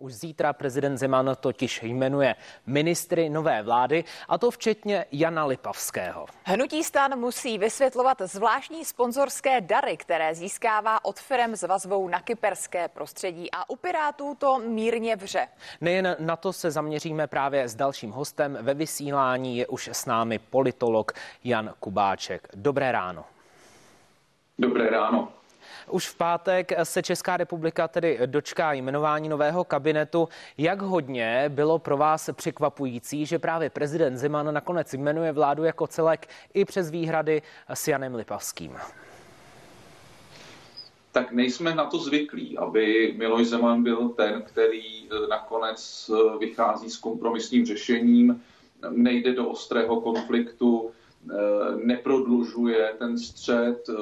Už zítra prezident Zeman totiž jmenuje ministry nové vlády, a to včetně Jana Lipavského. Hnutí stan musí vysvětlovat zvláštní sponzorské dary, které získává od firem s vazbou na kyperské prostředí a u Pirátů to mírně vře. Nejen na to se zaměříme právě s dalším hostem. Ve vysílání je už s námi politolog Jan Kubáček. Dobré ráno. Dobré ráno. Už v pátek se Česká republika tedy dočká jmenování nového kabinetu. Jak hodně bylo pro vás překvapující, že právě prezident Zeman nakonec jmenuje vládu jako celek i přes výhrady s Janem Lipavským? Tak nejsme na to zvyklí, aby Miloš Zeman byl ten, který eh, nakonec eh, vychází s kompromisním řešením, nejde do ostrého konfliktu, neprodlužuje ten střed. Eh,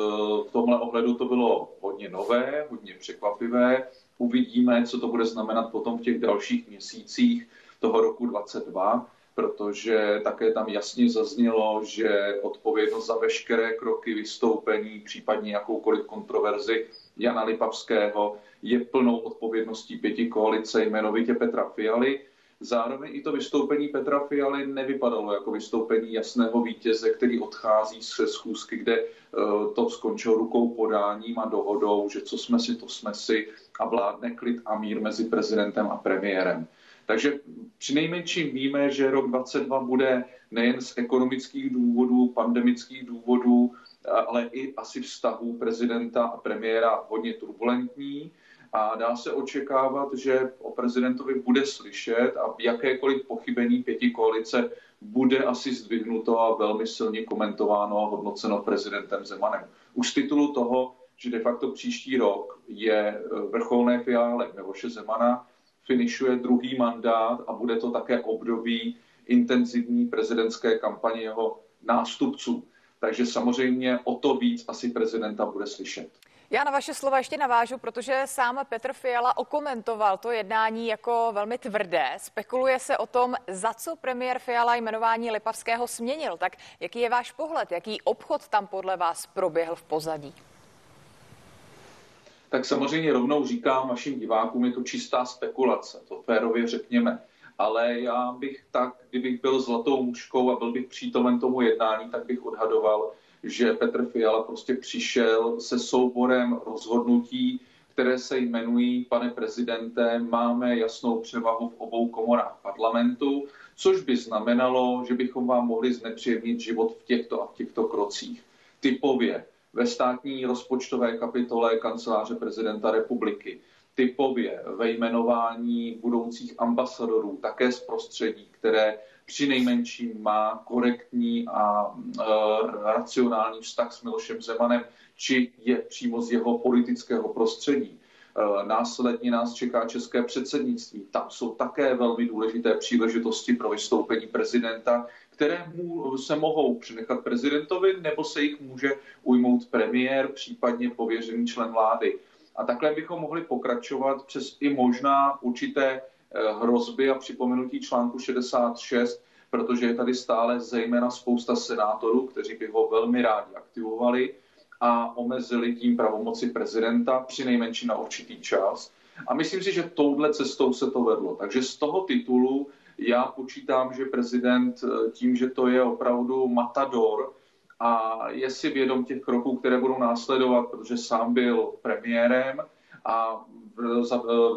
v tomhle ohledu to bylo hodně nové, hodně překvapivé. Uvidíme, co to bude znamenat potom v těch dalších měsících toho roku 2022, protože také tam jasně zaznělo, že odpovědnost za veškeré kroky vystoupení, případně jakoukoliv kontroverzi Jana Lipavského je plnou odpovědností pěti koalice, jmenovitě Petra Fialy. Zároveň i to vystoupení Petra Fialy nevypadalo jako vystoupení jasného vítěze, který odchází z schůzky, kde eh, to skončilo rukou podáním a dohodou, že co jsme si, to jsme si a vládne klid a mír mezi prezidentem a premiérem. Takže při nejmenším víme, že rok 2022 bude nejen z ekonomických důvodů, pandemických důvodů, ale i asi vztahů prezidenta a premiéra hodně turbulentní a dá se očekávat, že o prezidentovi bude slyšet a jakékoliv pochybení pěti koalice bude asi zdvihnuto a velmi silně komentováno a hodnoceno prezidentem Zemanem. Už z titulu toho, že de facto příští rok je e, vrcholné fiále Miloše Zemana, finišuje druhý mandát a bude to také období intenzivní prezidentské kampaně jeho nástupců. Takže samozřejmě o to víc asi prezidenta bude slyšet. Já na vaše slova ještě navážu, protože sám Petr Fiala okomentoval to jednání jako velmi tvrdé. Spekuluje se o tom, za co premiér Fiala jmenování Lipavského směnil. Tak jaký je váš pohled? Jaký obchod tam podle vás proběhl v pozadí? Tak samozřejmě rovnou říkám vašim divákům, je to čistá spekulace, to férově řekněme. Ale já bych tak, kdybych byl zlatou muškou a byl bych přítomen tomu jednání, tak bych odhadoval, že Petr Fiala prostě přišel se souborem rozhodnutí, které se jmenují, pane prezidente, máme jasnou převahu v obou komorách parlamentu, což by znamenalo, že bychom vám mohli znepříjemnit život v těchto a v těchto krocích. Typově ve státní rozpočtové kapitole kanceláře prezidenta republiky, typově ve jmenování budoucích ambasadorů, také z prostředí, které při nejmenším má korektní a e, racionální vztah s Milošem Zemanem, či je přímo z jeho politického prostředí. E, následně nás čeká české předsednictví. Tam jsou také velmi důležité příležitosti pro vystoupení prezidenta, které mu se mohou přenechat prezidentovi, nebo se jich může ujmout premiér, případně pověřený člen vlády. A takhle bychom mohli pokračovat přes i možná určité hrozby a připomenutí článku 66, protože je tady stále zejména spousta senátorů, kteří by ho velmi rádi aktivovali a omezili tím pravomoci prezidenta při nejmenší na určitý čas. A myslím si, že touhle cestou se to vedlo. Takže z toho titulu já počítám, že prezident eh, tím, že to je opravdu matador a je si vědom těch kroků, které budou následovat, protože sám byl premiérem a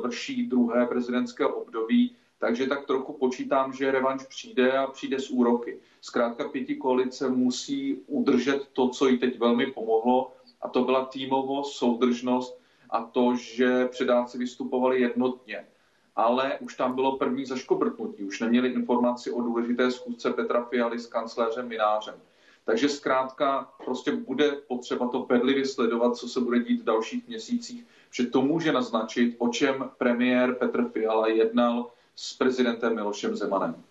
vrší druhé prezidentské období, takže tak trochu počítám, že revanš přijde a přijde z úroky. Zkrátka pěti koalice musí udržet to, co jí teď velmi pomohlo, a to byla týmovost, soudržnost a to, že předáci vystupovali jednotně. Ale už tam bylo první zaškobrtnutí, už neměli informaci o důležité schůzce Petra Fialy s kancléřem Minářem. Takže zkrátka prostě bude potřeba to bedlivě sledovat, co se bude dít v dalších měsících, že to může naznačit, o čem premiér Petr Fiala jednal s prezidentem Milošem Zemanem.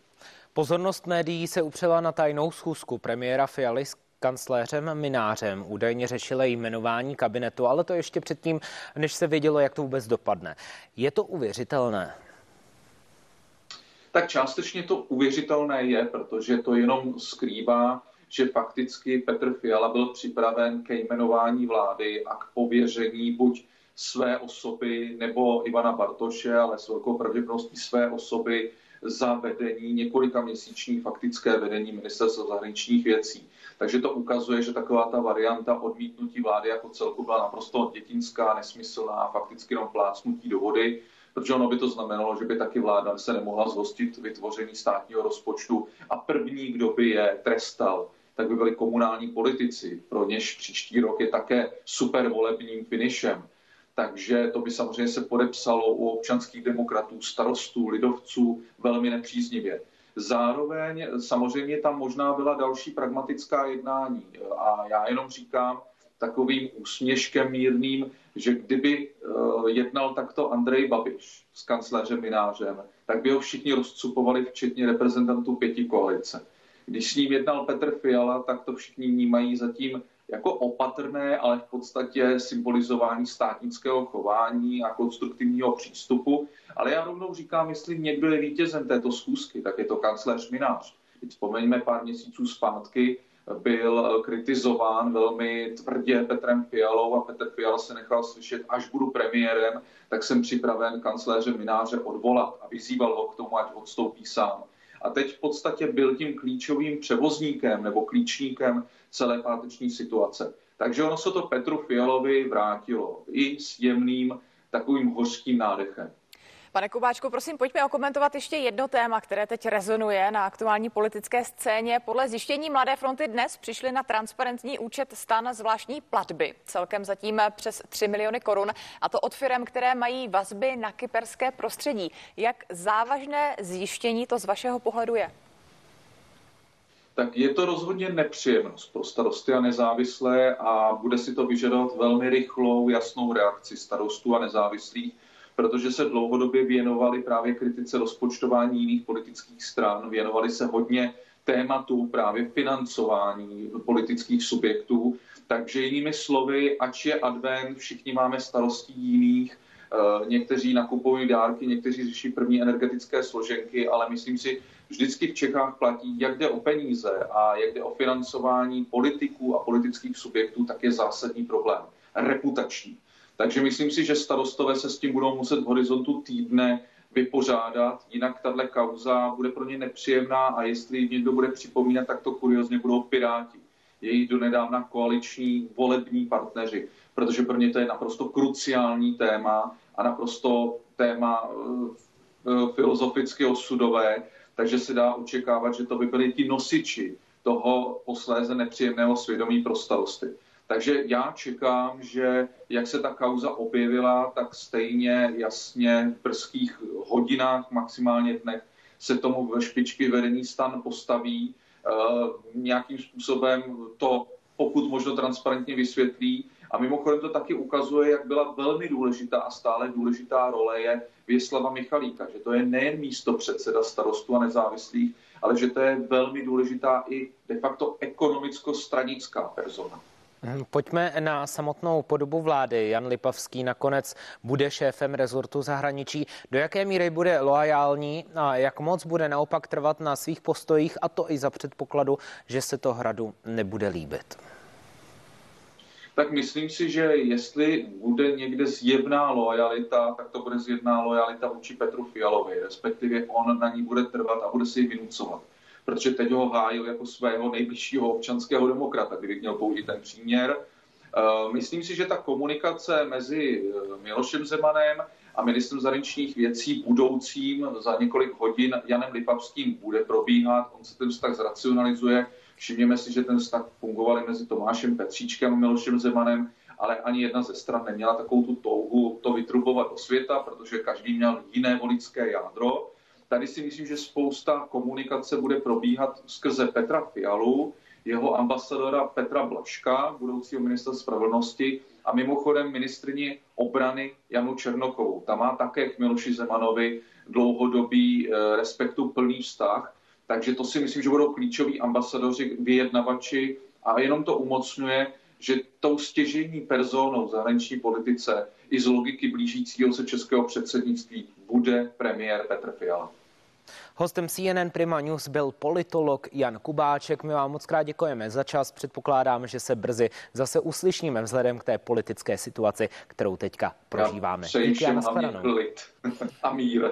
Pozornost médií se upřela na tajnou schůzku premiéra Fialy s kancléřem Minářem. Údajně řešili jmenování kabinetu, ale to ještě předtím, než se vědělo, jak to vůbec dopadne. Je to uvěřitelné? Tak částečně to uvěřitelné je, protože to jenom skrývá že fakticky Petr Fiala byl připraven ke jmenování vlády a k pověření buď své osoby nebo Ivana Bartoše, ale s velkou pravděpodobností své osoby za vedení, několika měsíční faktické vedení ministerstva zahraničních věcí. Takže to ukazuje, že taková ta varianta odmítnutí vlády jako celku byla naprosto dětinská, nesmyslná fakticky jenom plácnutí do vody, protože ono by to znamenalo, že by taky vláda se nemohla zhostit vytvoření státního rozpočtu a první, kdo by je trestal, tak by byli komunální politici, pro něž příští rok je také super volebním finišem. Takže to by samozřejmě se podepsalo u občanských demokratů, starostů, lidovců velmi nepříznivě. Zároveň samozřejmě tam možná byla další pragmatická jednání a já jenom říkám takovým úsměškem mírným, že kdyby eh, jednal takto Andrej Babiš s kancléřem Minářem, tak by ho všichni rozcupovali, včetně reprezentantů pěti koalice. Když s ním jednal Petr Fiala, tak to všichni vnímají zatím jako opatrné, ale v podstatě symbolizování státnického chování a konstruktivního přístupu. Ale já rovnou říkám, jestli někdo je vítězem této schůzky, tak je to kancléř Minář. Teď vzpomeňme pár měsíců zpátky, byl kritizován velmi tvrdě Petrem Fialou a Petr Fiala se nechal slyšet, až budu premiérem, tak jsem připraven kancléře Mináře odvolat a vyzýval ho k tomu, ať odstoupí sám. A teď v podstatě byl tím klíčovým převozníkem nebo klíčníkem celé páteční situace. Takže ono se to Petru Fialovi vrátilo i s jemným takovým hořkým nádechem. Pane Kubáčku, prosím, pojďme okomentovat ještě jedno téma, které teď rezonuje na aktuální politické scéně. Podle zjištění Mladé fronty dnes přišly na transparentní účet stan zvláštní platby, celkem zatím přes 3 miliony korun, a to od firm, které mají vazby na kyperské prostředí. Jak závažné zjištění to z vašeho pohledu je? tak je to rozhodně nepříjemnost pro starosty a nezávislé a bude si to vyžadovat velmi rychlou, jasnou reakci starostů a nezávislých, protože se dlouhodobě věnovali právě kritice rozpočtování jiných politických stran, věnovali se hodně tématu právě financování politických subjektů. Takže jinými slovy, ač je advent, všichni máme starosti jiných, eh, někteří nakupují dárky, někteří řeší první energetické složenky, ale myslím si, vždycky v Čechách platí, jak jde o peníze a jak jde o financování politiků a politických subjektů, tak je zásadní problém. Reputační. Takže myslím si, že starostové se s tím budou muset v horizontu týdne vypořádat, jinak tahle kauza bude pro ně nepříjemná a jestli někdo bude připomínat, tak to kuriozně budou Piráti, jejich donedávna koaliční volební partneři, protože pro ně to je naprosto kruciální téma a naprosto téma uh, filozoficky osudové, takže se dá očekávat, že to by byli ti nosiči toho posléze nepříjemného svědomí pro starosty. Takže já čekám, že jak se ta kauza objevila, tak stejně jasně v brzkých hodinách, maximálně dnech, se tomu ve špičky vedení stan postaví, e, nějakým způsobem to pokud možno transparentně vysvětlí. A mimochodem to taky ukazuje, jak byla velmi důležitá a stále důležitá role je Věslava Michalíka, že to je nejen místo předseda starostů a nezávislých, ale že to je velmi důležitá i de facto ekonomicko-stranická persona. Hm, pojďme na samotnou podobu vlády. Jan Lipavský nakonec bude šéfem rezortu zahraničí. Do jaké míry bude loajální a jak moc bude naopak trvat na svých postojích a to i za předpokladu, že se to hradu nebude líbit? tak myslím si, že jestli bude někde zjevná lojalita, tak to bude zjevná lojalita vůči Petru Fialovi, respektive on na ní bude trvat a bude si ji vynucovat. Protože teď ho hájil jako svého nejbližšího občanského demokrata, kdybych měl použít ten příměr. Eh, myslím si, že ta komunikace mezi eh, Milošem Zemanem a ministrem zahraničních věcí budoucím za několik hodin Janem Lipavským bude probíhat. On se ten vztah zracionalizuje Všimněme si, že ten vztah fungoval mezi Tomášem Petříčkem a Milošem Zemanem, ale ani jedna ze stran neměla takovou tu touhu to vytrubovat do světa, protože každý měl jiné voličské jádro. Tady si myslím, že spousta komunikace bude probíhat skrze Petra Fialu, jeho ambasadora Petra Blaška, budoucího ministra spravedlnosti a mimochodem ministrině obrany Janu Černokovou. Ta má také k Miloši Zemanovi dlouhodobý eh, respektu plný vztah takže to si myslím, že budou klíčoví ambasadoři, vyjednavači a jenom to umocňuje, že tou stěžení personou v zahraniční politice i z logiky blížícího se českého předsednictví bude premiér Petr Fiala. Hostem CNN Prima News byl politolog Jan Kubáček. My vám moc krát děkujeme za čas. Předpokládám, že se brzy zase uslyšíme vzhledem k té politické situaci, kterou teďka prožíváme. Já přeji všem a mír.